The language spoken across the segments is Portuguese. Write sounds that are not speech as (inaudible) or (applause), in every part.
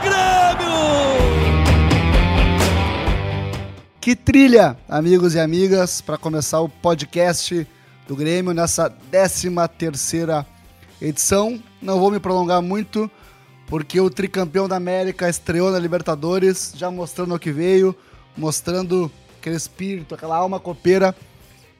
Grêmio! Que trilha, amigos e amigas, para começar o podcast do Grêmio nessa 13 terceira edição. Não vou me prolongar muito, porque o tricampeão da América estreou na Libertadores, já mostrando o que veio, mostrando aquele espírito, aquela alma copeira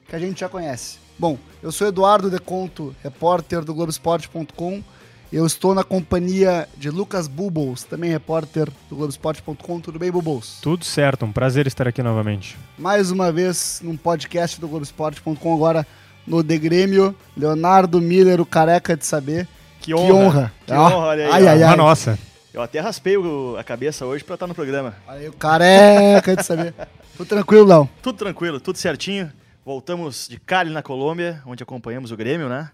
que a gente já conhece. Bom, eu sou Eduardo Deconto, repórter do Globoesporte.com eu estou na companhia de Lucas Bubbles, também repórter do Globoesporte.com. Tudo bem, Bubbles? Tudo certo, um prazer estar aqui novamente. Mais uma vez num podcast do Globoesporte.com, agora no The Grêmio. Leonardo Miller, o careca de saber. Que honra. Que honra, que honra olha aí. Ai, ai, ai. nossa. Eu até raspei a cabeça hoje para estar no programa. Aí, o careca de saber. (laughs) tudo tranquilo, Léo? Tudo tranquilo, tudo certinho. Voltamos de Cali, na Colômbia, onde acompanhamos o Grêmio, né?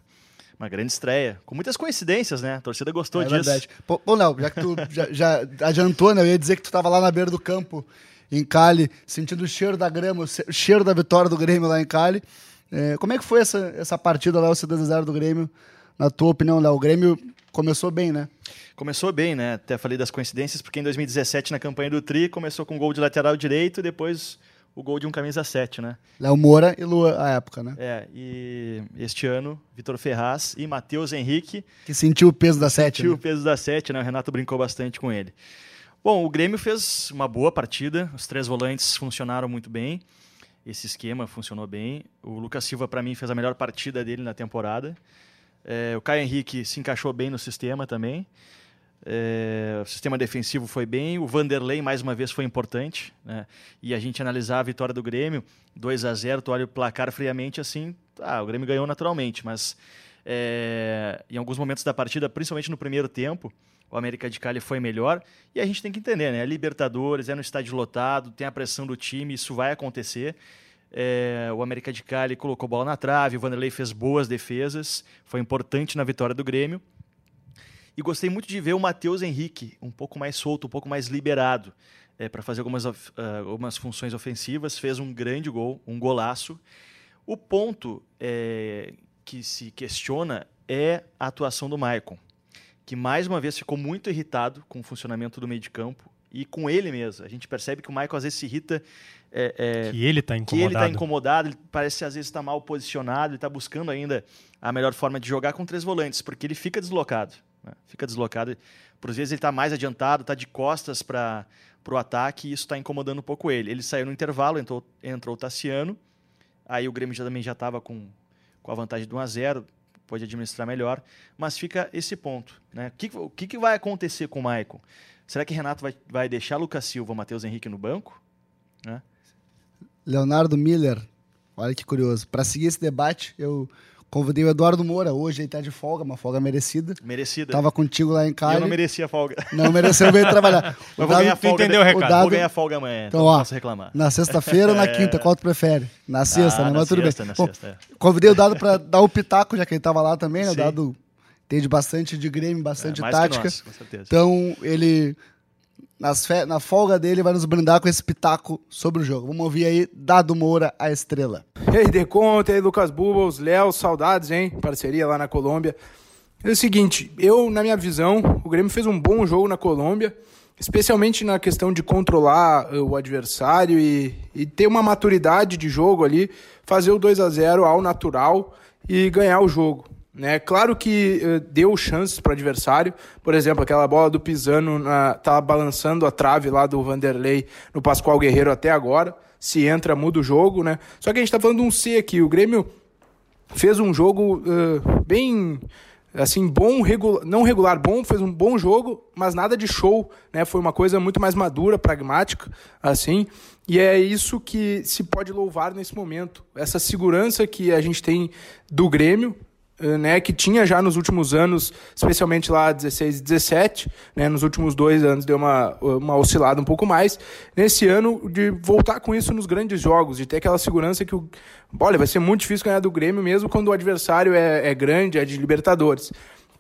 Uma grande estreia. Com muitas coincidências, né? A torcida gostou é disso. Verdade. Pô, Léo, já que tu já, já, adiantou, né? Eu ia dizer que tu estava lá na beira do campo, em Cali, sentindo o cheiro da grama, o cheiro da vitória do Grêmio lá em Cali. É, como é que foi essa, essa partida lá, o C2 do Grêmio? Na tua opinião, Léo? O Grêmio começou bem, né? Começou bem, né? Até falei das coincidências, porque em 2017, na campanha do Tri, começou com gol de lateral direito e depois o gol de um camisa 7, né? Léo Moura e Lua à época, né? É, e este ano, Vitor Ferraz e Matheus Henrique. Que sentiu o peso da 7. Sentiu né? o peso da 7, né? O Renato brincou bastante com ele. Bom, o Grêmio fez uma boa partida, os três volantes funcionaram muito bem, esse esquema funcionou bem. O Lucas Silva, para mim, fez a melhor partida dele na temporada. É, o Caio Henrique se encaixou bem no sistema também. É, o sistema defensivo foi bem, o Vanderlei mais uma vez foi importante, né? E a gente analisar a vitória do Grêmio, 2 a 0 tu olha o placar friamente assim, ah, o Grêmio ganhou naturalmente, mas é, em alguns momentos da partida, principalmente no primeiro tempo, o América de Cali foi melhor e a gente tem que entender, né? É Libertadores, é no estádio lotado, tem a pressão do time, isso vai acontecer. É, o América de Cali colocou bola na trave, o Vanderlei fez boas defesas, foi importante na vitória do Grêmio. E gostei muito de ver o Matheus Henrique um pouco mais solto, um pouco mais liberado é, para fazer algumas, uh, algumas funções ofensivas. Fez um grande gol, um golaço. O ponto é, que se questiona é a atuação do Maicon, que mais uma vez ficou muito irritado com o funcionamento do meio de campo e com ele mesmo. A gente percebe que o Maicon às vezes se irrita. É, é, que ele está incomodado. Que ele está incomodado, ele parece às vezes estar tá mal posicionado, ele está buscando ainda a melhor forma de jogar com três volantes, porque ele fica deslocado. Né? Fica deslocado. Por vezes ele está mais adiantado, está de costas para o ataque e isso está incomodando um pouco ele. Ele saiu no intervalo, entrou, entrou o Tassiano. Aí o Grêmio já, também já estava com, com a vantagem de 1 a 0 pode administrar melhor. Mas fica esse ponto. Né? O, que, o que, vai acontecer com o Maicon? Será que Renato vai, vai deixar Lucas Silva, Matheus Henrique no banco? Né? Leonardo Miller, olha que curioso. Para seguir esse debate, eu Convidei o Eduardo Moura, hoje ele tá de folga, uma folga merecida. Merecida. Tava contigo lá em casa. Eu não merecia folga. Não mereceu, veio trabalhar. (laughs) Mas vou ganhar folga. Entendeu o recado? O dado... Vou ganhar folga amanhã, então, então ó, posso reclamar. Na sexta-feira ou na (laughs) é. quinta, qual tu prefere? Na sexta, ah, né? Mas tudo sexta, bem. Na Bom, sexta, é. Convidei o Dado para (laughs) dar o pitaco, já que ele tava lá também, né? O Dado entende bastante de Grêmio, bastante é, tática. Nós, com certeza. Então, ele nas fe... na folga dele, vai nos brindar com esse pitaco sobre o jogo. Vamos ouvir aí Dado Moura, a estrela. E aí, Deconte, aí, Lucas Bubbles, Léo, saudades, hein? Parceria lá na Colômbia. É o seguinte, eu, na minha visão, o Grêmio fez um bom jogo na Colômbia, especialmente na questão de controlar uh, o adversário e, e ter uma maturidade de jogo ali, fazer o 2 a 0 ao natural e ganhar o jogo. Né? Claro que uh, deu chances para o adversário. Por exemplo, aquela bola do Pisano na, tá balançando a trave lá do Vanderlei no Pascoal Guerreiro até agora. Se entra, muda o jogo, né? Só que a gente está falando de um C aqui. O Grêmio fez um jogo uh, bem assim bom não regular bom fez um bom jogo mas nada de show né foi uma coisa muito mais madura pragmática assim e é isso que se pode louvar nesse momento essa segurança que a gente tem do Grêmio né, que tinha já nos últimos anos, especialmente lá 16 e 17, né, nos últimos dois anos deu uma, uma oscilada um pouco mais. Nesse ano, de voltar com isso nos grandes jogos, de ter aquela segurança que o. Olha, vai ser muito difícil ganhar do Grêmio mesmo quando o adversário é, é grande, é de Libertadores.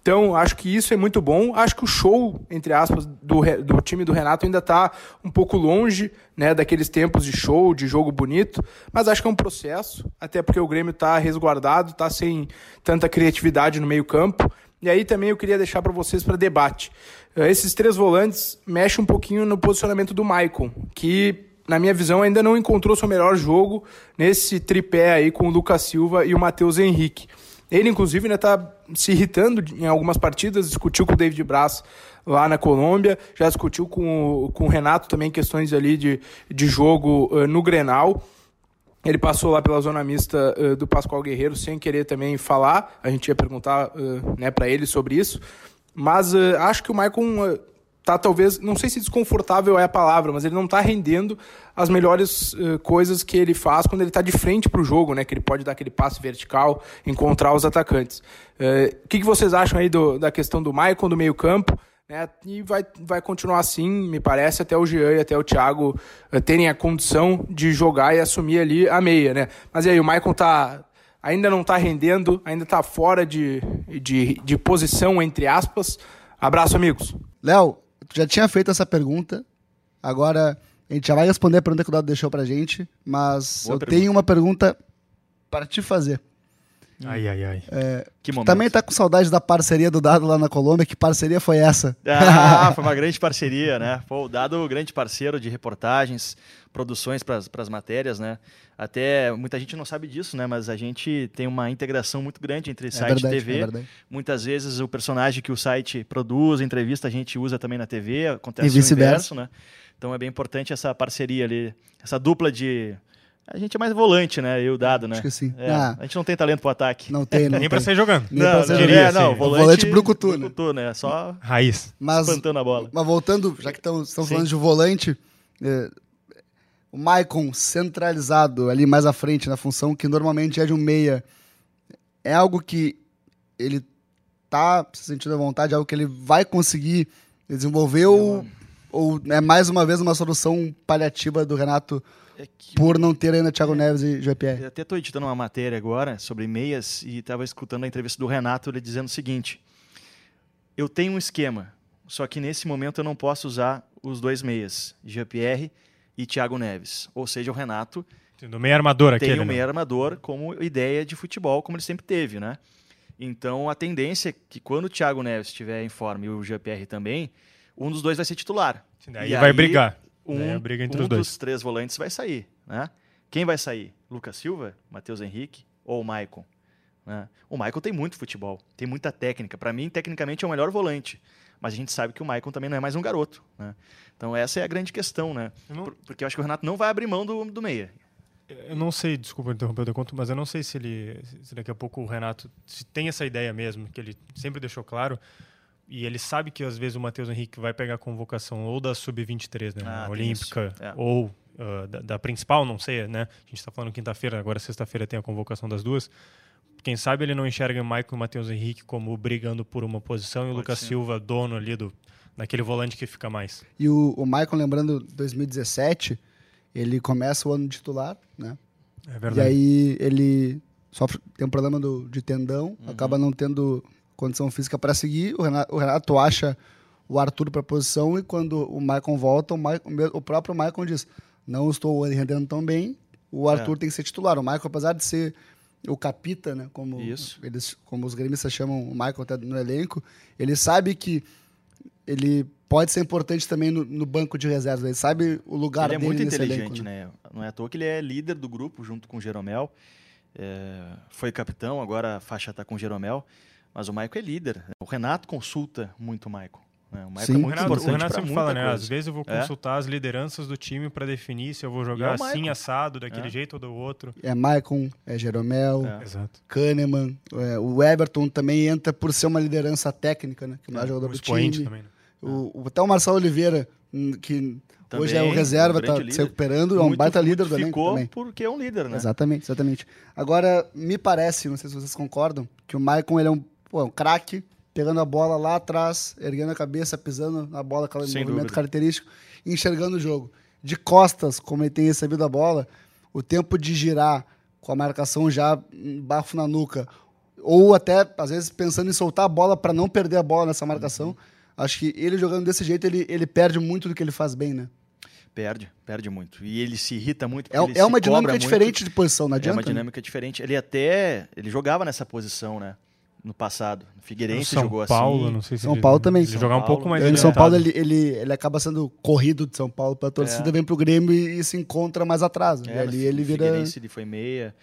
Então, acho que isso é muito bom. Acho que o show, entre aspas, do, do time do Renato ainda está um pouco longe né, daqueles tempos de show, de jogo bonito, mas acho que é um processo, até porque o Grêmio está resguardado, está sem tanta criatividade no meio-campo. E aí também eu queria deixar para vocês para debate. Eh, esses três volantes mexem um pouquinho no posicionamento do Maicon, que na minha visão, ainda não encontrou seu melhor jogo nesse tripé aí com o Lucas Silva e o Matheus Henrique. Ele, inclusive, ainda está se irritando em algumas partidas, discutiu com o David Braz lá na Colômbia, já discutiu com com o Renato também questões ali de, de jogo uh, no Grenal. Ele passou lá pela zona mista uh, do Pascoal Guerreiro sem querer também falar. A gente ia perguntar uh, né, para ele sobre isso. Mas acho que o Maicon tá talvez, não sei se desconfortável é a palavra, mas ele não está rendendo as melhores uh, coisas que ele faz quando ele está de frente para o jogo, né? Que ele pode dar aquele passe vertical, encontrar os atacantes. Eh, o uh, que, que, vocês acham aí do, da questão do Maicon do meio campo? Né? E vai, vai continuar assim, me parece, até o Jean e até o Thiago uh, terem a condição de jogar e assumir ali a meia, né? Mas e aí, o Maicon tá ainda não está rendendo, ainda está fora de, de, de posição, entre aspas. Abraço, amigos. Léo, Tu já tinha feito essa pergunta. Agora a gente já vai responder a pergunta que o Dado deixou pra gente. Mas Boa eu pergunta. tenho uma pergunta para te fazer. Ai, ai, ai. É, que momento. Também tá com saudade da parceria do Dado lá na Colômbia. Que parceria foi essa? Ah, (laughs) foi uma grande parceria, né? Foi o Dado, grande parceiro de reportagens, produções para as matérias, né? Até muita gente não sabe disso, né? Mas a gente tem uma integração muito grande entre é site verdade, e TV. É Muitas vezes o personagem que o site produz, entrevista, a gente usa também na TV, acontece e vice-versa, né? Então é bem importante essa parceria ali, essa dupla de a gente é mais volante, né? Eu dado, né? Acho que sim. É, ah, a gente não tem talento pro ataque. Não tem, (laughs) não Nem pra sair jogando. Nem não, pra sair jogando. É, não, volante, volante brucutu, né? Brucutu, né? Só raiz. Mas, espantando a bola. Mas voltando, já que estamos falando de volante, é, o Maicon centralizado ali mais à frente na função que normalmente é de um meia, é algo que ele tá se sentindo à vontade, é algo que ele vai conseguir desenvolver ou, ou é mais uma vez uma solução paliativa do Renato é por não ter ainda Thiago é, Neves e GPR? Eu até estou editando uma matéria agora sobre meias e estava escutando a entrevista do Renato ele dizendo o seguinte: eu tenho um esquema, só que nesse momento eu não posso usar os dois meias, GPR e Thiago Neves. Ou seja, o Renato. Do meio armador aqui. Tem o meio armador como ideia de futebol, como ele sempre teve, né? Então a tendência é que quando o Thiago Neves estiver em forma e o GPR também, um dos dois vai ser titular. Daí e vai aí, brigar. Um, briga entre um os dois. dos três volantes vai sair, né? Quem vai sair? Lucas Silva, Matheus Henrique ou o Maicon? Né? O Maicon tem muito futebol, tem muita técnica. Para mim, tecnicamente, é o melhor volante. Mas a gente sabe que o Maicon também não é mais um garoto. Né? Então essa é a grande questão, né? Não... Porque eu acho que o Renato não vai abrir mão do, do meia. Eu não sei, desculpa interromper o conto, mas eu não sei se ele, se daqui a pouco o Renato se tem essa ideia mesmo, que ele sempre deixou claro, e ele sabe que às vezes o Matheus Henrique vai pegar a convocação ou da sub-23, né, ah, olímpica, é. ou uh, da, da, principal, não sei, né? A gente está falando quinta-feira, agora sexta-feira tem a convocação das duas. Quem sabe ele não enxerga o Michael e o Matheus Henrique como brigando por uma posição Pode e o Lucas ser. Silva dono ali do naquele volante que fica mais. E o, o Michael, lembrando, 2017, ele começa o ano titular, né? É verdade. E aí ele sofre, tem um problema do, de tendão, uhum. acaba não tendo condição física para seguir. O Renato, o Renato acha o Arthur para a posição e quando o Michael volta, o, Michael, o próprio Michael diz: Não estou rendendo tão bem, o Arthur é. tem que ser titular. O Michael, apesar de ser o capita, né, como, eles, como os gremistas chamam o Michael até no elenco, ele sabe que ele pode ser importante também no, no, banco de reservas. Ele sabe o lugar ele dele é muito inteligente, elenco, né? né? Não é à toa que ele é líder do grupo junto com o Jeromel. É, foi capitão, agora a faixa está com o Jeromel. Mas o Maico é líder. O Renato consulta muito o Maico. Né? O Maico é muito Renato, importante. O Renato sempre fala, né? Às vezes eu vou é? consultar é? as lideranças do time para definir se eu vou jogar é assim, assado, daquele é. jeito ou do outro. É Maicon, é Jeromel, é. Kahneman. É, o Everton também entra por ser uma liderança técnica, né? Que não é, jogador do time. Também, né? o, até o Marcelo Oliveira, hum, que Hoje é Também, o reserva, um tá grande se recuperando, é um Muito- baita líder elenco ficou também. porque é um líder, né? Exatamente, exatamente. Agora, me parece, não sei se vocês concordam, que o Maicon ele é um, pô, é um craque, pegando a bola lá atrás, erguendo a cabeça, pisando na bola, aquele Sem movimento dúvida. característico, e enxergando o jogo. De costas, como ele tem recebido a bola, o tempo de girar com a marcação já bafo na nuca, ou até, às vezes, pensando em soltar a bola para não perder a bola nessa marcação, Uhum. acho que ele jogando desse jeito, ele, ele perde muito do que ele faz bem, né? Perde, perde muito. E ele se irrita muito. É, é uma dinâmica muito. diferente de posição, não É adianta. uma né? dinâmica diferente. Ele até ele jogava nessa posição, né? No passado. Figueirense São jogou Paulo, assim. não sei se São ele, Paulo também. Ele São jogar um Paulo. pouco mais Ele em São Paulo, ele, ele, ele acaba sendo corrido de São Paulo pra torcida, É. vem pro Grêmio e, e se encontra mais atrás. É, e ali ele vira. Figueirense ele foi meia.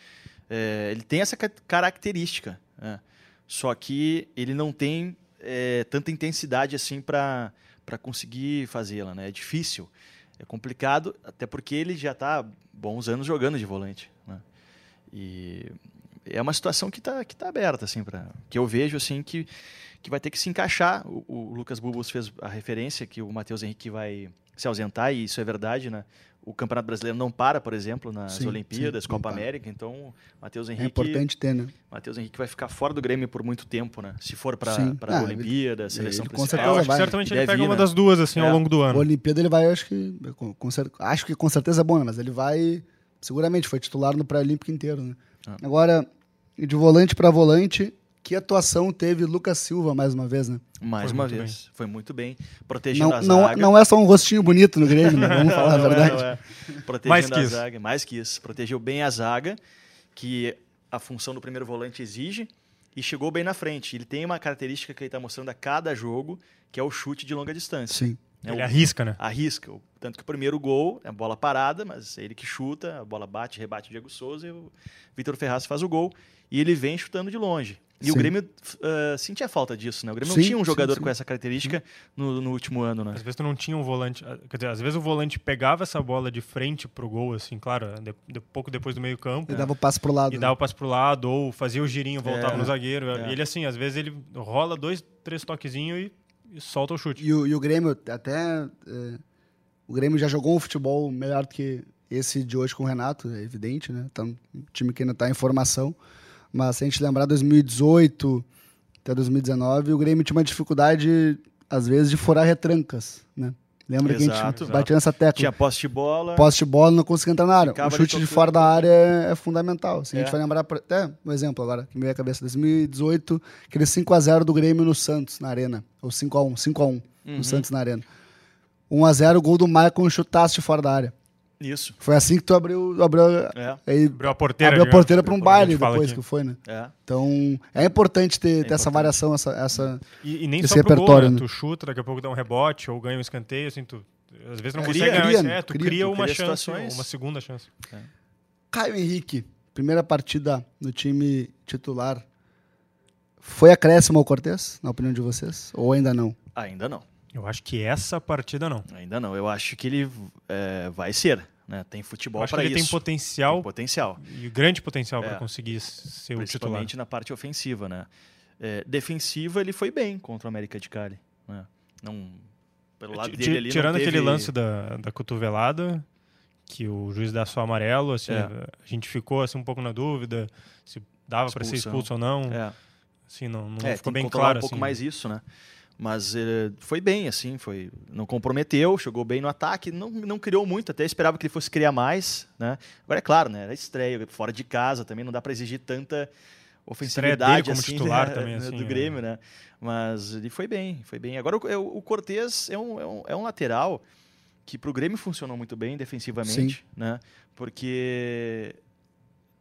É, ele tem essa ca- característica. né? Só que ele não tem é, tanta intensidade assim para conseguir fazê-la. Né? É difícil. É complicado, até porque ele já está bons anos jogando de volante. né? E é uma situação que está que tá aberta, assim, pra, que eu vejo assim que, que vai ter que se encaixar. O, o Lucas Bubos fez a referência que o Matheus Henrique vai se ausentar, e isso é verdade, né? O Campeonato Brasileiro não para, por exemplo, nas Sim, Olimpíadas, sim, Copa. América, então Matheus É Henrique, importante ter, né? Matheus Henrique vai ficar fora do Grêmio por muito tempo, né? Se for para para Ah, Olimpíada, seleção ele com É, principal. acho que certamente ele Deve pega uma né? das duas, assim, É. ao longo do A ano. Olimpíada ele vai, acho que. Com, com acho que com certeza é bom, né? Mas ele vai. Seguramente, foi titular no pré-olímpico inteiro, né? Ah. Agora, de volante pra volante, que atuação teve Lucas Silva mais uma vez, né? Mais Foi uma muito vez, foi muito bem, protegendo Não, a não, zaga. não é só um rostinho bonito no Grêmio, né? Vamos (laughs) falar a Não é, verdade. não é. (laughs) Protegendo Mais que a isso. zaga, mais que isso. Protegeu bem a zaga, que a função do primeiro volante exige, e chegou bem na frente. Ele tem uma característica que ele está mostrando a cada jogo, que é o chute de longa distância. Sim. É Ele o- arrisca, né? arrisca. O- Tanto que o primeiro gol é a bola parada, mas é ele que chuta, a bola bate, rebate o Diego Souza e o Vitor Ferraz faz o gol. E ele vem chutando de longe. E o Sim. Grêmio uh, sentia falta disso, né? O Grêmio Sim, não tinha um jogador sim. com essa característica no, no último ano, né? Às vezes tu não tinha um volante. ah, Quer dizer, às vezes o volante pegava essa bola de frente pro gol, assim, claro, de, de- pouco depois do meio campo. Ele dava o passo pro lado. E né? dava o passe pro lado, ou fazia o girinho, voltava É. no zagueiro. É. Ele, assim, às vezes ele rola dois, três toquezinhos e, e solta o chute. E o, e o Grêmio, até. é, o Grêmio já jogou um futebol melhor do que esse de hoje com o Renato, é evidente, né? Tá um time que ainda está em formação. Mas se a gente lembrar 2018 até 2019, o Grêmio tinha uma dificuldade, às vezes, de furar retrancas, né? Lembra que a Exato, gente batia nessa tecla? Tinha posse de bola. Posse de bola não conseguia entrar na área. O chute de fora da área é, é fundamental. Se a gente É. vai lembrar, até um exemplo agora, que me veio à cabeça, 2018, aquele 5x0 do Grêmio no Santos, na Arena. Ou 5x1, 5x1 Uhum. no Santos na Arena. 1x0, gol do Maicon, chutasse de fora da área. Isso. Foi assim que tu abriu, abriu, É, aí, Abriu a porteira. abriu a porteira para um baile depois aqui. que foi, né? é. Então, é importante ter, ter essa importante. variação, essa, essa... E, e nem Esse só pro gol, repertório, né? né? Tu chuta, daqui a pouco dá um rebote, ou ganha um escanteio, assim, tu... Às vezes não É, consegue cria, ganhar, cria, né? é, tu Cria, cria uma cria chance, situações. uma segunda chance. Caio Henrique, primeira partida no time titular. Foi acréscimo ao Cortez, na opinião de vocês? Ou ainda não? Ainda não. Eu acho que essa partida não. Ainda não. Eu acho que ele é, vai ser. Né? Tem futebol para ele isso. tem potencial, Tem potencial. e grande potencial É. para conseguir ser o titular. principalmente na parte ofensiva, né? É, defensiva ele foi bem contra o América de Cali, né? Não pelo lado dele ali Tirando teve- aquele lance da, da cotovelada, que o juiz dá só amarelo, assim, É. a gente ficou assim, um pouco na dúvida se dava para ser expulso ou não. É, Assim, não, não é, ficou bem claro. um pouco assim. mais isso, né? Mas eh, foi bem, assim, foi não comprometeu, chegou bem no ataque, não, não criou muito, até esperava que ele fosse criar mais, né? Agora é claro, né? Era estreia, fora de casa também não dá para exigir tanta ofensividade como assim, titular né, também, do assim, é. Grêmio, né? Mas ele foi bem, foi bem. Agora o, o, o Cortez é um, é, um, é um lateral que para o Grêmio funcionou muito bem defensivamente, né? Porque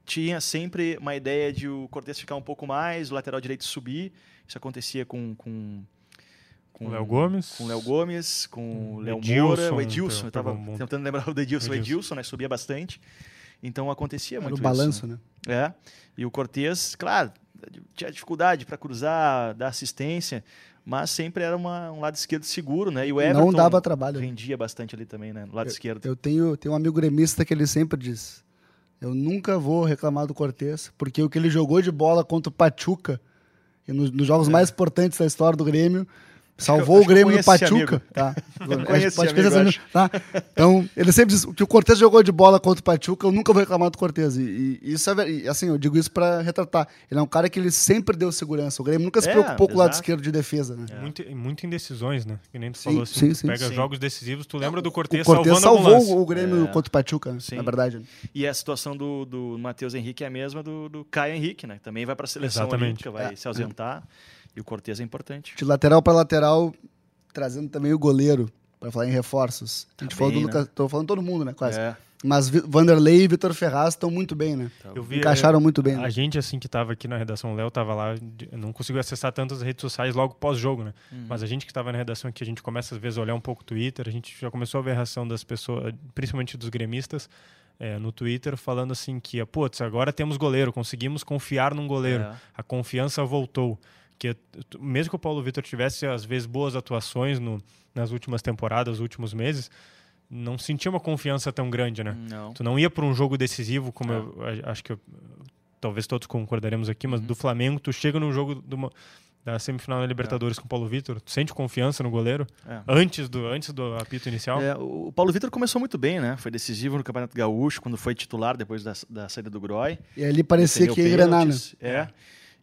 tinha sempre uma ideia de o Cortez ficar um pouco mais, o lateral direito subir. Isso acontecia com com Com o Léo Gomes. com o Léo Gomes, com o Léo Edilson, Moura, o Edilson, eu pegou tava um tentando lembrar o do Edilson, o Edilson. Edilson, né, subia bastante. Então acontecia Era muito o isso, balanço, né? né? É. E o Cortez, claro, tinha dificuldade para cruzar, dar assistência, mas sempre era uma- um lado esquerdo seguro, né? E o Everton Não dava trabalho. rendia bastante ali também, né? No lado esquerdo. Eu tenho, tenho um amigo gremista que ele sempre diz: Eu nunca vou reclamar do Cortez, porque o que ele jogou de bola contra o Pachuca, e nos, nos jogos É. mais importantes da história do Grêmio, salvou acho o eu Grêmio do Pachuca. Tá. (laughs) amigo, tá? Então, ele sempre diz que o Cortez jogou de bola contra o Pachuca, eu nunca vou reclamar do Cortez. E, e isso é, e, assim, eu digo isso pra retratar. Ele é um cara que ele sempre deu segurança. O Grêmio nunca se É, preocupou com o lado esquerdo de defesa, né? Muito, muito indecisões, né? Que nem tu Sim, falou assim, sim, tu sim. pega Sim. jogos decisivos, tu lembra do O Cortez, Cortez salvando algum lance. salvou o Grêmio É. contra o Pachuca, Sim. na verdade. né? E a situação do, do Matheus Henrique é a mesma do, do Caio Henrique, né? Também vai para a seleção Exatamente. olímpica, vai É. se ausentar. E o Cortez é importante. De lateral para lateral, trazendo também o goleiro, para falar em reforços. A gente falou do bem, Lucas, tô falando todo mundo, né, quase. É. Mas Vanderlei e Vitor Ferraz estão muito bem, né? Eu vi, Encaixaram eh, muito bem, né? A gente, assim, que tava aqui na redação, o Léo tava lá, não conseguiu acessar tantas redes sociais logo pós-jogo, né? Uhum. Mas a gente que tava na redação aqui, a gente começa às vezes a olhar um pouco o Twitter, a gente já começou a ver a reação das pessoas, principalmente dos gremistas, eh, no Twitter, falando assim que, putz, agora temos goleiro, conseguimos confiar num goleiro, É. a confiança voltou. Que t- mesmo que o Paulo Vitor tivesse, às vezes, boas atuações no, nas últimas temporadas, nos últimos meses, não sentia uma confiança tão grande, né? Não. Tu não ia para um jogo decisivo, como É. eu a- acho que eu- talvez todos concordaremos aqui, Uhum. mas do Flamengo, tu chega no jogo de uma- da semifinal da Libertadores com o Paulo Vitor, tu sente confiança no goleiro É. antes do antes do apito inicial? É, o Paulo Vitor começou muito bem, né? Foi decisivo no Campeonato Gaúcho, quando foi titular depois da, da saída do Groy. E ali parecia que ia engrenar, né? pênaltis, É.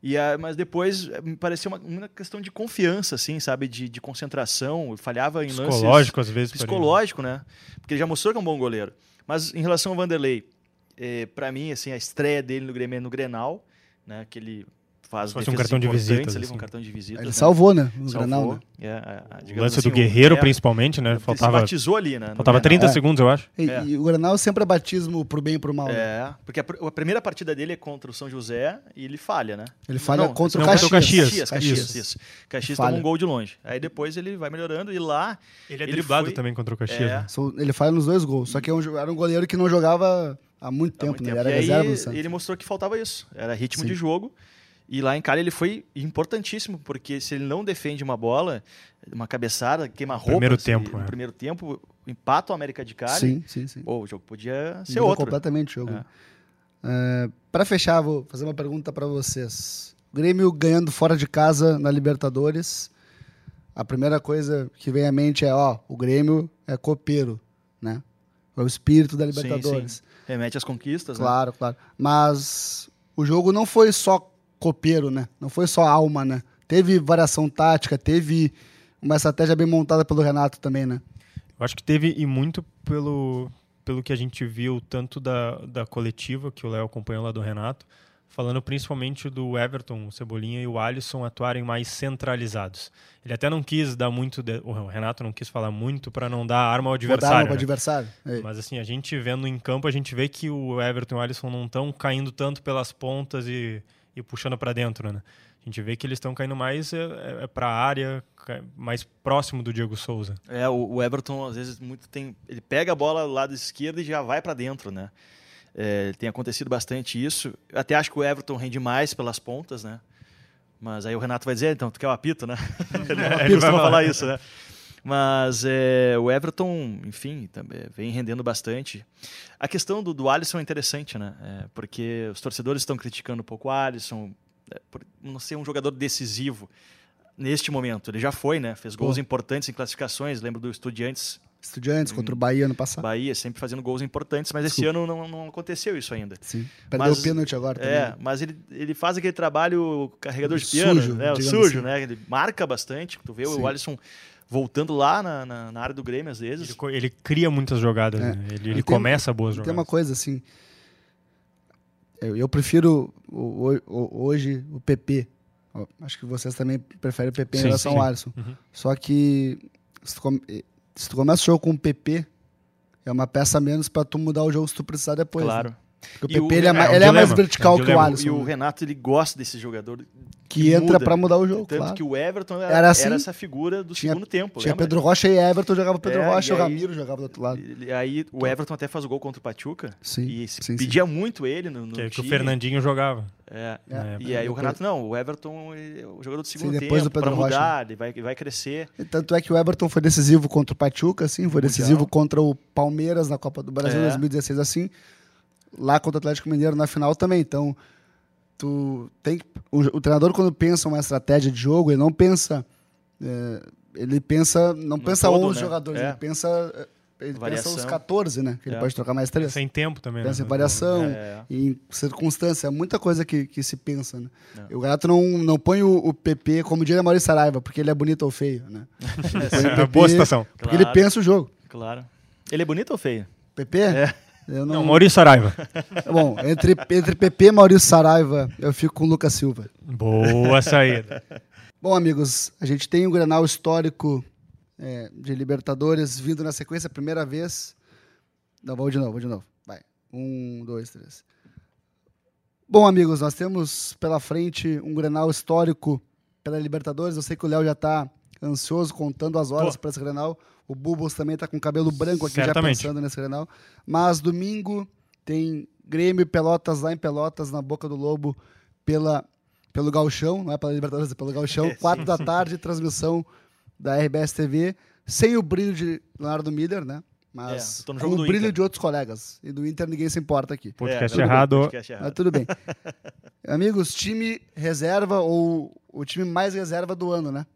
E, mas depois eh, me pareceu uma, uma questão de confiança, assim, sabe? De, de concentração. Falhava em lances... Psicológico, às vezes. ele. Psicológico, né? Porque ele já mostrou que é um bom goleiro. Mas em relação ao Vanderlei, eh, para mim, assim, a estreia dele no Grêmio é no Grenal, né? Que ele faz um cartão de visitas, ali, assim. um cartão de visita. Ele salvou, né? No Salvou. Granal, né? É, a- O digamos lance assim, do Guerreiro, é, principalmente, né? ele Faltava, se batizou ali, né? faltava Grenal. 30 É. segundos, eu acho. E, É. e o Granal sempre é batismo pro bem e pro mal. né? É, porque a, pr- a primeira partida dele é contra o São José e ele falha, né? Ele falha Não, contra o não, contra o Caxias. Caxias. Caxias, Caxias, Caxias. isso. Caxias Falha. toma um gol de longe. Aí depois ele vai melhorando e lá Ele é Ele driblado foi- também contra o Caxias. É. né? Ele falha nos dois gols. Só que é era um goleiro que não jogava há muito há tempo, muito né? tempo. Era e reserva ele mostrou que faltava isso. Era ritmo de jogo. E lá em Cali ele foi importantíssimo, porque se ele não defende uma bola, uma cabeçada, queima roupa. primeiro se- tempo, No é. primeiro tempo, empata o América de Cali. Sim, sim, sim. Pô, o jogo podia ser Mudou outro. completamente o jogo. É. É, para fechar, vou fazer uma pergunta para vocês. O Grêmio ganhando fora de casa na Libertadores. A primeira coisa que vem à mente é, ó, o Grêmio é copeiro, né? É o espírito da Sim, Libertadores. sim. Remete às conquistas, né? Claro, claro. Mas o jogo não foi só copeiro, né? Não foi só alma, né? Teve variação tática, teve uma estratégia bem montada pelo Renato também, né? Eu acho que teve e muito pelo, pelo que a gente viu tanto da, da coletiva que o Léo acompanhou lá do Renato, falando principalmente do Everton, o Cebolinha e o Alisson atuarem mais centralizados. Ele até não quis dar muito, de- o Renato não quis falar muito para não dar arma ao adversário. para o né? adversário. É. Mas assim, a gente vendo em campo, a gente vê que o Everton e o Alisson não estão caindo tanto pelas pontas e, e puxando para dentro, né? A gente vê que eles estão caindo mais é, para a área, mais próximo do Diego Souza. É, o, o Everton às vezes muito tem, ele pega a bola do lado esquerdo e já vai para dentro, né? É, tem acontecido bastante isso. Eu até acho que o Everton rende mais pelas pontas, né? Mas aí o Renato vai dizer, então tu quer o apito, né? (laughs) ele ele vai falar. isso, né? Mas é, o Everton, enfim, também vem rendendo bastante. A questão do, do Alisson é interessante, né? É, porque os torcedores estão criticando um pouco o Alisson é, por não ser um jogador decisivo neste momento. Ele já foi, né? Fez gols Pô. importantes em classificações. Lembro do Estudiantes Estudiantes contra o Bahia ano passado. Bahia, sempre fazendo gols importantes, mas esse Desculpa. ano não, não aconteceu isso ainda. Sim. Perdeu Mas- o pênalti agora também. É, mas ele, ele faz aquele trabalho carregador de piano, Sujo, né? O sujo, assim. né? Ele marca bastante. Tu vê Sim. o Alisson voltando lá na, na, na área do Grêmio às vezes. Ele, ele cria muitas jogadas, É. né? Ele, ele tem- começa boas Tem jogadas. uma coisa assim. Eu, eu prefiro o- o- o- hoje o PP. Acho que vocês também preferem o PP em relação sim. ao Alisson. Uhum. Só que se tu, come- se tu começa o jogo com o PP, é uma peça a menos pra tu mudar o jogo se tu precisar depois. claro. né? Porque E o PP o- ele é, é um ele é mais vertical é um que o dilema. Alisson. E o né? Renato, ele gosta desse jogador que entra muda. pra mudar o jogo, Tanto claro. que o Everton era, Era assim. era essa figura do Tinha- segundo tempo. Tinha lembra? Pedro Rocha e Everton, jogava Pedro É, Rocha, e o aí- Ramiro jogava do outro lado. E aí o Everton até faz o gol contra o Pachuca. Sim, E se sim, sim. pedia muito ele no, no Que, que o time. Fernandinho jogava. É. É. E aí o Renato, não, o Everton é o jogador do segundo depois do tempo, Pedro para Rocha. mudar, ele vai, ele vai crescer. E Tanto é que o Everton foi decisivo contra o Pachuca, assim, foi decisivo Mundial. contra o Palmeiras na Copa do Brasil em É. 2016, assim. Lá contra o Atlético Mineiro na final também. Então, tu tem que- o, o treinador quando pensa uma estratégia de jogo, ele não pensa é, ele pensa, não No pensa todo, 11 né? jogadores, É. ele pensa, ele pensa os 14, né? Que ele É. pode trocar mais três. Sem tempo também, Pensa né? em variação, É. em circunstância, é muita coisa que, que se pensa, né? É. O Renato não, não põe o, o PP como diria Maurício Saraiva, porque ele é bonito ou feio, né? Ele (laughs) É, boa situação. Porque ele Claro. pensa o jogo. Claro. Ele é bonito ou feio? PP? É. Eu Não, não... Maurício Saraiva. (laughs) Bom, entre, entre PP e Maurício Saraiva, eu fico com o Lucas Silva. Boa saída. (laughs) Bom, amigos, a gente tem um Grenal histórico é, de Libertadores vindo na sequência, primeira vez. Não, vamos de novo, vamos de novo. Vai. Um, dois, três. Bom, amigos, nós temos pela frente um Grenal histórico pela Libertadores. Eu sei que o Léo já está ansioso, contando as horas para esse Grenal. O Bubos também está com o cabelo branco aqui Certamente. já pensando nesse Grenal. Mas domingo tem Grêmio e Pelotas lá em Pelotas, na Boca do Lobo, pela, pelo Galchão, não é pela Libertadores, é pelo Galchão, É, quatro sim, da sim. tarde, transmissão da RBS TV, sem o brilho de Leonardo Miller, né? Mas É, tô no com o brilho Inter. de outros colegas. E do Inter ninguém se importa aqui. Podcast bem, errado. podcast errado. Mas tudo bem. (laughs) Amigos, time reserva ou o time mais reserva do ano, né?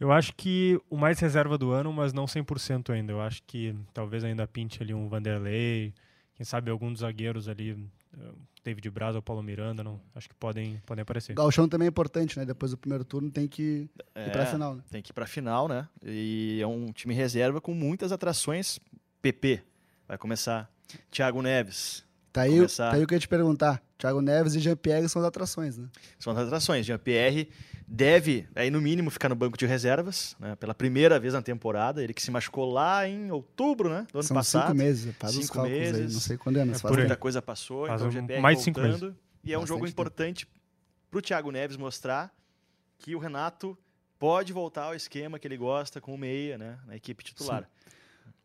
Eu acho que o mais reserva do ano, mas não 100% ainda. Eu acho que talvez ainda pinte ali um Vanderlei, quem sabe algum dos zagueiros ali, eh, David Braz ou Paulo Miranda, não, acho que podem, podem aparecer. O Galchão também é importante, né? Depois do primeiro turno tem que ir pra É, final, né? Tem que ir pra final, né? E é um time reserva com muitas atrações. PP vai começar. Thiago Neves Tá aí, Começar. tá aí o que eu ia te perguntar. Thiago Neves e Jean-Pierre são as atrações, né? são as atrações. Jean-Pierre deve, aí no mínimo, ficar no banco de reservas, né? Pela primeira vez na temporada. Ele que se machucou lá em outubro, né? Do ano são passado. cinco meses, faz os Cinco aí. meses. Não sei quando é, mas É faz aí. Muita coisa passou, Faz então o um- GPR mais de cinco voltando. E é um Bastante jogo tempo. importante pro Thiago Neves mostrar que o Renato pode voltar ao esquema que ele gosta com o meia, né? Na equipe titular.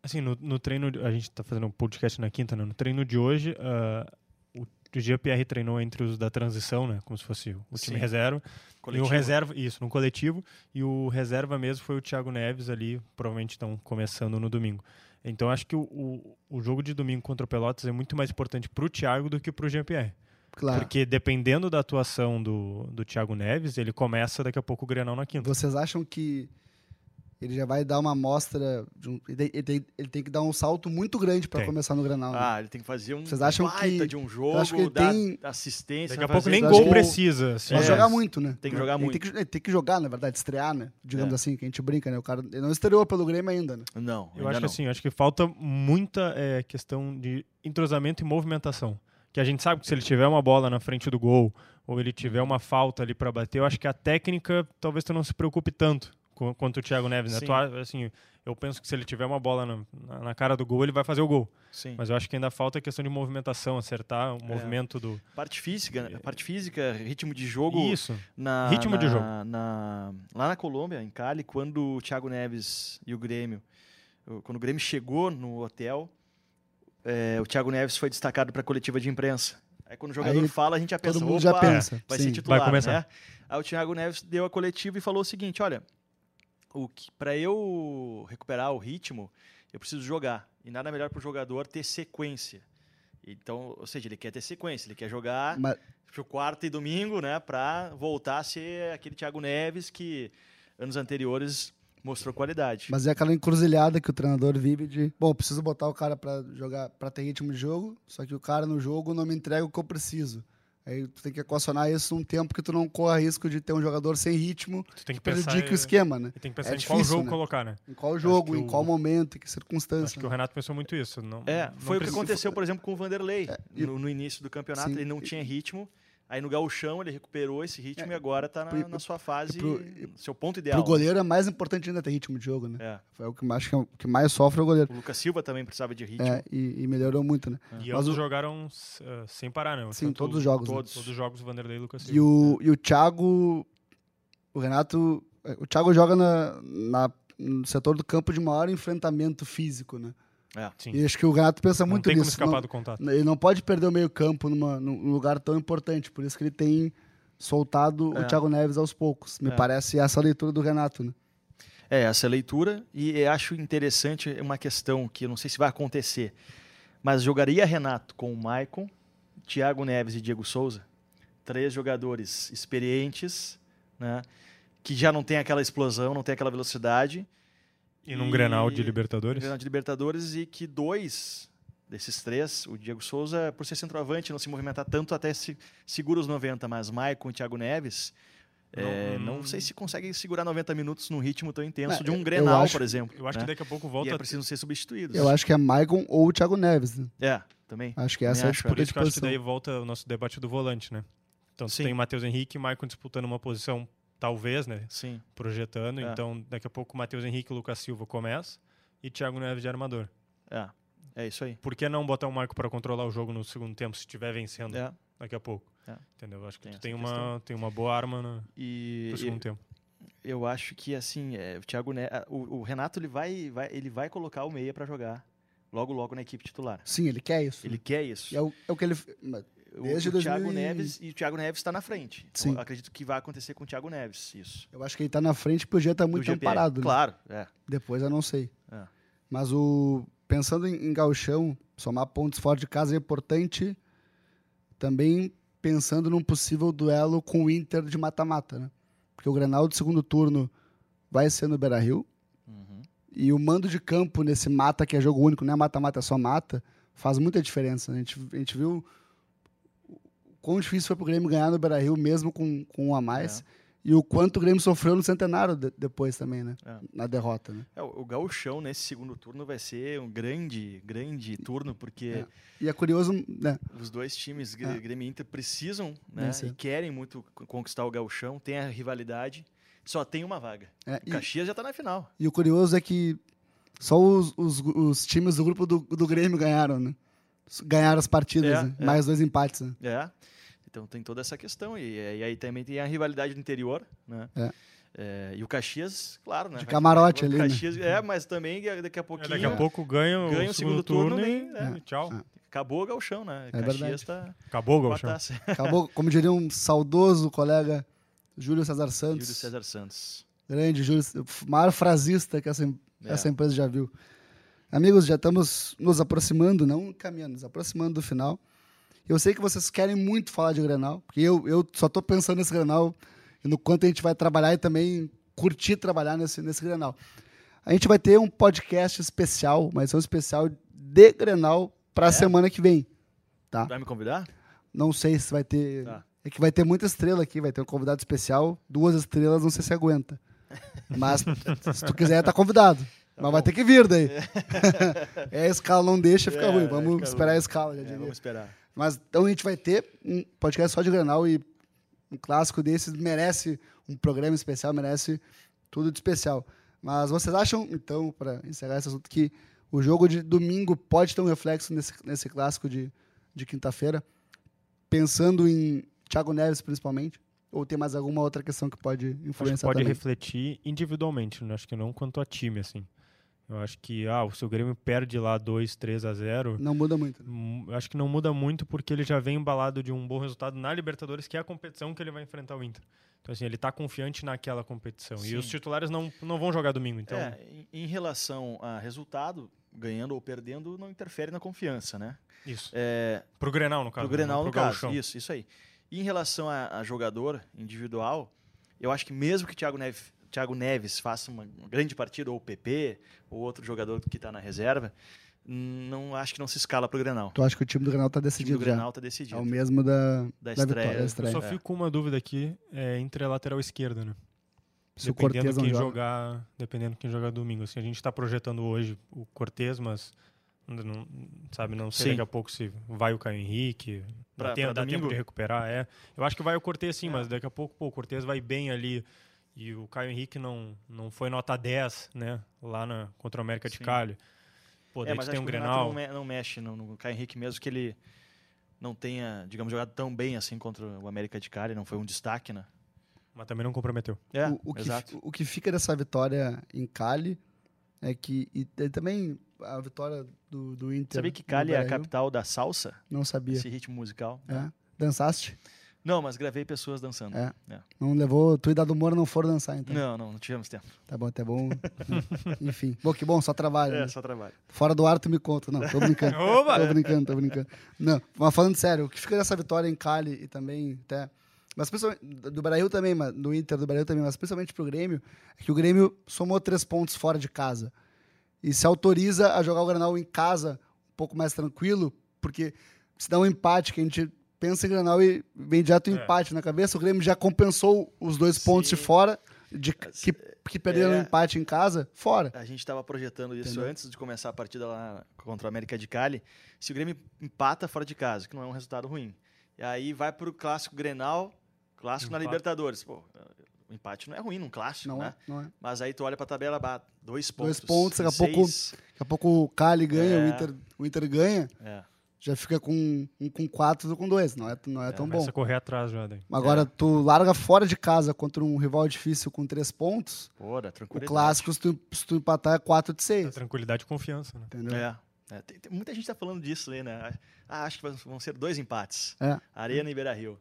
Assim, no, no treino, a gente tá fazendo um podcast na quinta, né? No treino de hoje, ah, o, o GPR treinou entre os da transição, né? Como se fosse o, o time Sim. reserva. Coletivo. E o reserva, isso, no coletivo. E o reserva mesmo foi o Thiago Neves ali, provavelmente estão começando no domingo. Então acho que o, o, o jogo de domingo contra o Pelotas é muito mais importante pro Thiago do que pro Jean-Pierre. Claro. Porque dependendo da atuação do, do Thiago Neves, ele começa daqui a pouco o Grenal na quinta. Vocês acham que ele já vai dar uma amostra. de um- ele, tem, ele tem- ele tem que dar um salto muito grande para começar no Granal. né? Ah, ele tem que fazer um Vocês acham baita que- de um acho jogo, que ele dar tem- assistência. Daqui a vai pouco nem gol precisa. Assim, Vai É. jogar muito, né? Tem que jogar ele muito. Tem que, ele tem que jogar, na verdade, estrear, né? Digamos É. assim, que a gente brinca, né? O cara ele não estreou pelo Grêmio ainda, né? Não, Eu ainda acho que não. assim, eu acho que falta muita é, questão de entrosamento e movimentação. Que a gente sabe que se ele tiver uma bola na frente do gol ou ele tiver uma falta ali para bater, eu acho que a técnica talvez tu não se preocupe tanto co- quanto o Thiago Neves. Né? Tu assim, eu penso que se ele tiver uma bola na, na- na cara do gol, ele vai fazer o gol. Sim. Mas eu acho que ainda falta a questão de movimentação, acertar É. o movimento do. Parte física, parte física, ritmo de jogo. Isso. Na, Ritmo de na- jogo. na- lá na Colômbia, em Cali, quando o Thiago Neves e o Grêmio, quando o Grêmio chegou no hotel, é, o Thiago Neves foi destacado para a coletiva de imprensa. Aí quando o jogador Aí fala, a gente já pensa, Todo mundo "Opa, já pensa. vai sim. ser titular, Vai começar. né? Aí o Thiago Neves deu a coletiva e falou o seguinte, olha, para eu recuperar o ritmo, eu preciso jogar. E nada melhor para o jogador ter sequência. Então, ou seja, ele quer ter sequência, ele quer jogar Mas, pro quarta e domingo, né, para voltar a ser aquele Thiago Neves que anos anteriores mostrou qualidade. mas é aquela encruzilhada que o treinador vive de. Bom, preciso botar o cara pra jogar, para ter ritmo de jogo, só que o cara no jogo não me entrega o que eu preciso. Aí tu tem que equacionar isso num tempo que tu não corra risco de ter um jogador sem ritmo Tu tem que que prejudica o em- esquema, né? tem que pensar É em qual difícil, jogo né? colocar, né? Em qual jogo, que em o- qual momento, em que Acho circunstância. que o Renato pensou muito isso. Não, É, não foi o que precisa- aconteceu, por exemplo, com o Vanderlei. e- no, no início do campeonato, Sim. ele não tinha ritmo. Aí no gauchão ele recuperou esse ritmo e agora está na, pro- na sua fase, pro- seu ponto ideal. Pro goleiro é mais importante ainda ter ritmo de jogo, né? É. É o que mais, que, é o que mais sofre é o goleiro. O Lucas Silva também precisava de ritmo. É, e, e melhorou muito, né? E Mas ambos o- jogaram uh, sem parar, né? Sim, Tanto todos os jogos, né? Todos. Todos os jogos, Vanderlei e Lucas E Silva. o, e o Thiago. O Renato. O Thiago joga na, na- no setor do campo de maior enfrentamento físico, né? É. E acho que o Renato pensa Não muito tem como nisso. escapar Não, do contato. ele não pode perder o meio-campo numa- num lugar tão importante. Por isso que ele tem soltado É. o Thiago Neves aos poucos. Me É. parece essa a leitura do Renato, né? É, essa leitura, e acho interessante uma questão que eu não sei se vai acontecer, mas jogaria Renato com o Maicon, Thiago Neves e Diego Souza, três jogadores experientes, né, que já não tem aquela explosão, não tem aquela velocidade. E num Grenal de Libertadores? Grenal de Libertadores e que dois desses três, o Diego Souza, por ser centroavante, não se movimentar tanto, até se segura os 90, mas Maicon e Thiago Neves, não, é, não sei se consegue segurar 90 minutos num ritmo tão intenso É, de um Grenal, acho- por exemplo. Eu acho né? que daqui a pouco E volta. é preciso ser substituídos. Eu acho que é Maicon ou o Thiago Neves. né? É, também. Acho que Também essa é a acho, Por disputa isso de que eu acho que daí volta o nosso debate do volante, né? Então você Sim. tem o Matheus Henrique e o Maicon disputando uma posição, talvez, né? Sim. Projetando. É. Então daqui a pouco o Matheus Henrique e o Lucas Silva começa e Thiago Neves de armador. É, é isso aí. Por que não botar o Maicon para controlar o jogo no segundo tempo se estiver vencendo É. daqui a pouco? É. Entendeu? Eu acho que Tem tu tem questão. uma, tem uma boa arma no, E pro segundo tempo. eu acho que assim, é, o Thiago Ne- a- o, o Renato ele vai, vai, ele vai colocar o meia para jogar logo logo na equipe titular. Sim, ele quer isso. Ele quer isso. E é, o, é o que ele. Mas O- desde o, Thiago 2000 e- Neves e o Thiago Neves está na frente. Sim. eu acredito que vai acontecer com o Thiago Neves, isso. Eu acho que ele tá na frente e podia estar muito Do tempo GP. parado. né? Claro, é. Depois eu não sei. É. Mas o pensando em, em gauchão, somar pontos fora de casa é importante. Também pensando num possível duelo com o Inter de mata-mata, né? Porque o Grenal do segundo turno vai ser no Beira-Rio. Uhum. E o mando de campo nesse mata, que é jogo único, não é mata-mata, é só mata, faz muita diferença. né? A, gente, a gente viu o quão difícil foi pro Grêmio ganhar no Beira-Rio, mesmo com, com um a mais. E o quanto o Grêmio sofreu no Centenário de- depois também, né? É. Na derrota, né? É, o o gauchão nesse segundo turno vai ser um grande, grande turno, porque É. E é curioso, né? os dois times, É. Grêmio e Inter, precisam né, e querem muito conquistar o gauchão, tem a rivalidade, só tem uma vaga. É, O e, Caxias já está na final. e o curioso é que só os, os, os times do grupo do, do Grêmio ganharam, né? Ganharam as partidas, É, né? é. Mais dois empates, né? É. Então tem toda essa questão. E, e aí também tem a rivalidade do interior, né? É. É, e o Caxias, claro, né? De camarote o ali, né? Caxias, É, mas também daqui a É, pouquinho daqui a pouco ganha, ganha o segundo turno, e, nem- é. e tchau. É. acabou o gauchão, né? É Caxias verdade. tá Acabou o a Galchão. taça. Acabou, como diria um saudoso colega, Júlio César Santos. Júlio César Santos. Grande Júlio, o maior frasista que essa, É. essa empresa já viu. Amigos, já estamos nos aproximando, não caminhando, nos aproximando do final. Eu sei que vocês querem muito falar de Grenal, porque eu, eu só estou pensando nesse Grenal e no quanto a gente vai trabalhar e também curtir trabalhar nesse, nesse Grenal. A gente vai ter um podcast especial, uma edição especial de Grenal para a semana que vem. Tá? Vai me convidar? Não sei se vai ter. Tá. É que vai ter muita estrela aqui, vai ter um convidado especial, duas estrelas, não sei se aguenta. (laughs) Mas se tu quiser, tá convidado. Mas vai ter que vir daí. (laughs) (laughs) é, a escala não deixa, fica É, ruim. Vamos esperar ruim. a escala, já É, vamos esperar. Mas então a gente vai ter um podcast só de Granal e um clássico desses merece um programa especial, merece tudo de especial. Mas vocês acham, então, para encerrar esse assunto, que o jogo de domingo pode ter um reflexo nesse, nesse clássico de, de quinta-feira? Pensando em Thiago Neves, principalmente? Ou tem mais alguma outra questão que pode Acho que influenciar pode também? refletir individualmente, né? acho que não quanto a time, assim. Eu acho que, ah, se o Grêmio perde lá 2, 3 a 0, Não muda muito. hum, acho que não muda muito porque ele já vem embalado de um bom resultado na Libertadores, que é a competição que ele vai enfrentar o Inter. Então, assim, ele tá confiante naquela competição. E Sim. os titulares não, não vão jogar domingo, então... É, em, relação a resultado, ganhando ou perdendo, não interfere na confiança, né? Isso. É, Pro Grenal, no caso. pro Grenal, não no pro caso. Gauchão. Isso, isso aí. E em relação a, a jogador individual, eu acho que mesmo que o Thiago Neves, Thiago Neves faça uma grande partida, ou o PP, ou outro jogador que está na reserva, não acho que não se escala pro Grenal. Tu acha que o time do Grenal tá O time decidido do? Grenal está É decidido. o mesmo da, Da da estreia. vitória, da estreia. só É. fico com uma dúvida aqui é, entre a lateral esquerda, né? Se o dependendo Cortez não quem joga. jogar, dependendo quem jogar domingo. Assim, a gente está projetando hoje o Cortez, mas não, sabe, não sei Sim. daqui a pouco se vai o Caio Henrique, Pra- dá, tempo, pra dá tempo domingo? de recuperar, é. Eu acho que vai o Cortez sim, É. mas daqui a pouco pô, o Cortez vai bem ali e o Caio Henrique não, não foi nota 10, né, lá na, contra o América de Sim. Cali. Pô, É, daí mas tem um Grenal. não, me- não mexe no, no Caio Henrique, mesmo que ele não tenha, digamos, jogado tão bem assim contra o América de Cali, não foi um destaque, né? Mas também não comprometeu. É, o, o que, exato. o que fica dessa vitória em Cali é que. E, e também a vitória do, do Inter. Sabia que Cali é a capital da salsa? Não sabia. Esse ritmo musical. É. Dançaste? Não, mas gravei pessoas dançando. É. É. Não levou. Tu e Dado Moura não foram dançar, então. Não, não, não tivemos tempo. Tá bom, tá bom. (laughs) Enfim. Bom, que bom, só trabalho. É, né? só trabalho. Fora do ar tu me conta. Não, tô brincando. (laughs) Oba! tô brincando, tô brincando. Não, mas falando sério, o que fica dessa vitória em Cali e também até mas principalmente do Brasil também, mas do Inter do Brasil também, mas principalmente pro Grêmio, é que o Grêmio somou três pontos fora de casa. E se autoriza a jogar o Granal em casa um pouco mais tranquilo, porque se dá um empate, que a gente pensa em Granal e vem direto o É. empate na cabeça, o Grêmio já compensou os dois pontos de Sim. fora, de, que, que perderam o é. empate em casa, fora. A gente estava projetando isso Entendeu? antes de começar a partida lá contra o América de Cali. Se o Grêmio empata fora de casa, que não é um resultado ruim, e aí vai pro clássico Grenal, clássico na Empate. Libertadores. Pô, o empate não é ruim num clássico, Não né? é, não é. Mas aí tu olha pra tabela, bah, dois pontos. Dois pontos, daqui a pouco- Daqui a pouco o Cali ganha, o, É. Inter, o Inter ganha, É. já fica com um com quatro ou com dois. Não é, não é tão bom. A correr atrás já. Daí. Agora, É. tu larga fora de casa contra um rival difícil com três pontos, Pô, dá o tranquilidade. clássico, se tu, se tu empatar, é 4 de Dá 6. tranquilidade e confiança, né? Entendeu? É. É, tem- tem- muita gente tá falando disso aí, né? Ah, acho que vão- ser dois empates. É. Arena e Beira Rio.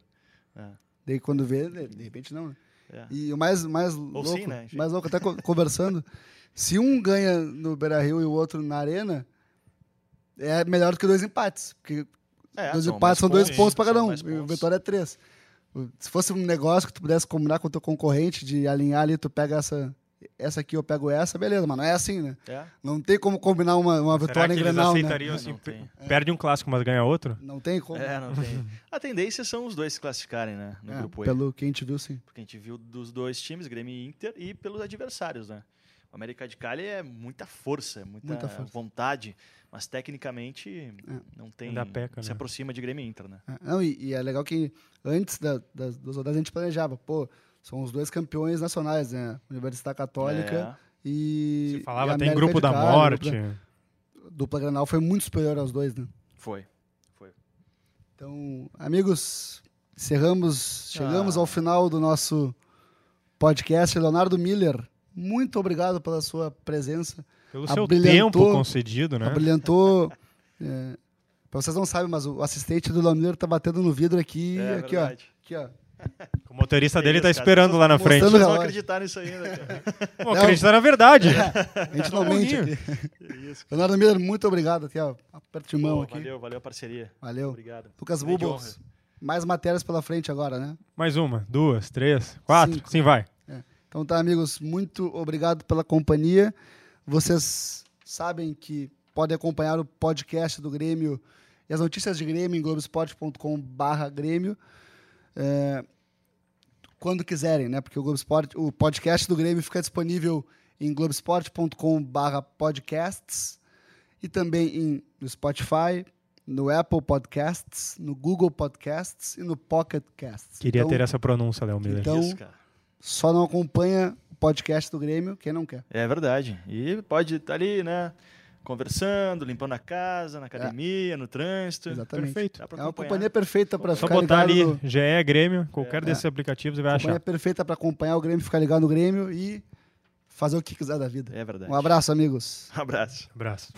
É. Daí quando vê, de de repente não. né? É. E o mais, mais louco, sim, né? Mais louco, até co- conversando, (laughs) se um ganha no Beira Rio e o outro na Arena, é melhor do que dois empates. Porque É, dois empates são dois pontos, para cada um. E o. Vitória é três. Se fosse um negócio que tu pudesse combinar com o teu concorrente, de alinhar ali, tu pega essa, essa aqui, eu pego essa, beleza, mas não é assim, né? É. Não tem como combinar uma, uma Será vitória que em Grenal, né? aceitariam assim? pe- Perde um clássico, mas ganha outro? Não tem como. É, não tem. (laughs) A tendência são os dois se classificarem, né? No É, grupo E. pelo que a gente viu, sim. Porque a gente viu dos dois times, Grêmio e Inter, e pelos adversários, né? O América de Cali é muita força, é muita, Muita força. vontade, mas tecnicamente não tem. Ainda peca, se né? aproxima de Grêmio e Inter, né? É, Não, e, e é legal que antes da, das duas rodadas a gente planejava, pô, são os dois campeões nacionais, né? Universidade Católica e. Se falava e até em grupo da Cali, morte. Dupla, dupla Granal foi muito superior aos dois, né? É, foi. Foi. Então, amigos, encerramos, chegamos Ah. ao final do nosso podcast. Leonardo Miller, muito obrigado pela sua presença. Pelo seu tempo concedido, né? Abrilhantou. (laughs) é, pra vocês não sabem, mas o assistente do Miller tá batendo no vidro aqui, É aqui, ó. Aqui, ó. O motorista dele tá cara. esperando lá na frente. Vocês vão relógio. acreditar nisso ainda. Pô, (laughs) acreditar na verdade. (laughs) A gente não mente aqui. Isso. Leonardo Miller, muito obrigado. Aqui, ó. Aperto de mão Pô, aqui. valeu, valeu a parceria. Valeu. Obrigado. Lucas Bubbles. Mais matérias pela frente agora, né? Mais uma, duas, três, quatro. Cinco. Sim, vai. Então tá, amigos, muito obrigado pela companhia. Vocês sabem que podem acompanhar o podcast do Grêmio e as notícias de Grêmio em globesport.com barra Grêmio. É, quando quiserem, né? Porque o, Globo Esporte- o podcast do Grêmio fica disponível em globesport.com barra podcasts e também em, no Spotify, no Apple Podcasts, no Google Podcasts e no Pocket Casts. Queria Então, ter essa pronúncia, Léo Miller. Então- Isso, cara. Só não acompanha o podcast do Grêmio quem não quer. É verdade. E pode estar ali, né? Conversando, limpando a casa, na academia, no trânsito. Exatamente. Perfeito. É uma companhia perfeita para Só ficar botar ligado ali no, GE Grêmio, qualquer É. desses aplicativos e vai companhia achar. perfeita para acompanhar o Grêmio, ficar ligado no Grêmio e fazer o que quiser da vida. É verdade. Um abraço, amigos. Um (laughs) abraço. Abraço.